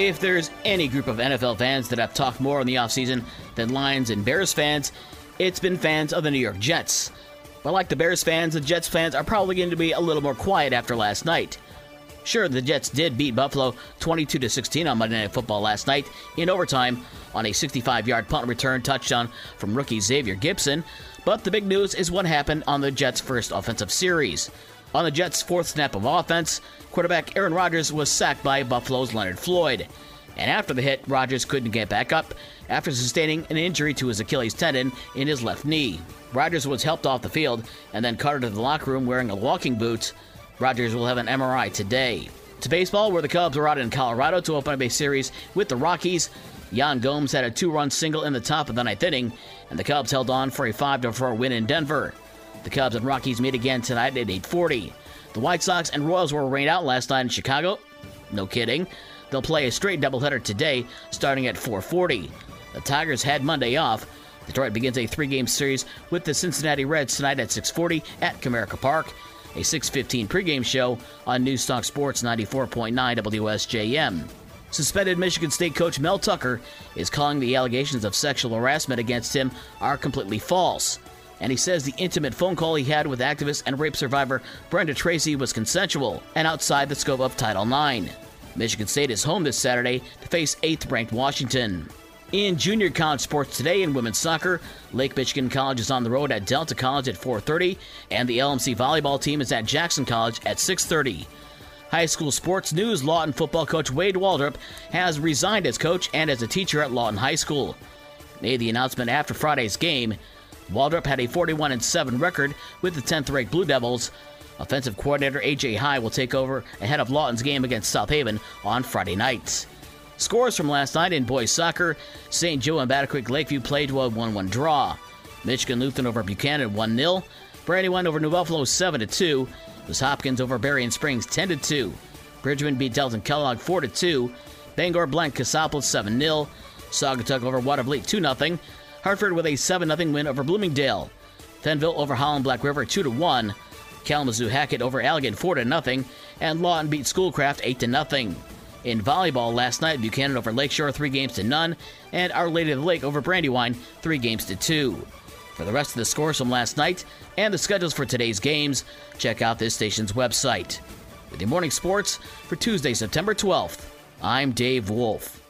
If there's any group of NFL fans that have talked more in the offseason than Lions and Bears fans, it's been fans of the New York Jets. But like the Bears fans, the Jets fans are probably going to be a little more quiet after last night. Sure, the Jets did beat Buffalo 22 16 on Monday Night Football last night in overtime on a 65 yard punt return touchdown from rookie Xavier Gipson, but the big news is what happened on the Jets' first offensive series. On the Jets' fourth snap of offense, quarterback Aaron Rodgers was sacked by Buffalo's Leonard Floyd. And after the hit, Rodgers couldn't get back up after sustaining an injury to his Achilles tendon in his left knee. Rodgers was helped off the field and then carted to the locker room wearing a walking boot. Rodgers will have an MRI today. To baseball, where the Cubs were out in Colorado to open up a series with the Rockies. Yan Gomes had a two run single in the top of the ninth inning, and the Cubs held on for a 5 4 win in Denver. The Cubs and Rockies meet again tonight at 8:40. The White Sox and Royals were rained out last night in Chicago. No kidding. They'll play a straight doubleheader today, starting at 4:40. The Tigers had Monday off. Detroit begins a three-game series with the Cincinnati Reds tonight at 6:40 at Comerica Park. A 6:15 pregame show on Newstalk Sports 94.9 WSJM. Suspended Michigan State coach Mel Tucker is calling the allegations of sexual harassment against him are completely false. And he says the intimate phone call he had with activist and rape survivor Brenda Tracy was consensual and outside the scope of Title IX. Michigan State is home this Saturday to face 8th ranked Washington. In junior college sports today in women's soccer, Lake Michigan College is on the road at Delta College at 4:30 and the LMC volleyball team is at Jackson College at 6:30. High school sports news Lawton football coach Wade Waldrop has resigned as coach and as a teacher at Lawton High School. Made the announcement after Friday's game. Waldrop had a 41 7 record with the 10th ranked Blue Devils. Offensive coordinator AJ High will take over ahead of Lawton's game against South Haven on Friday night. Scores from last night in boys soccer St. Joe and Battle Lakeview played to a 1 1 draw. Michigan Lutheran over Buchanan 1 0. Brandywine over New Buffalo 7 2. Was Hopkins over Berrien Springs 10 2. Bridgman beat Delton Kellogg 4 2. Bangor blank Cassopolis 7 0. Saugatuck over Watervliet 2 0. Hartford with a 7 0 win over Bloomingdale. Fenville over Holland Black River 2 1. Kalamazoo Hackett over Allegan 4 0. And Lawton beat Schoolcraft 8 0. In volleyball last night, Buchanan over Lakeshore 3 games to none. And Our Lady of the Lake over Brandywine 3 games to 2. For the rest of the scores from last night and the schedules for today's games, check out this station's website. With your morning sports for Tuesday, September 12th, I'm Dave Wolf.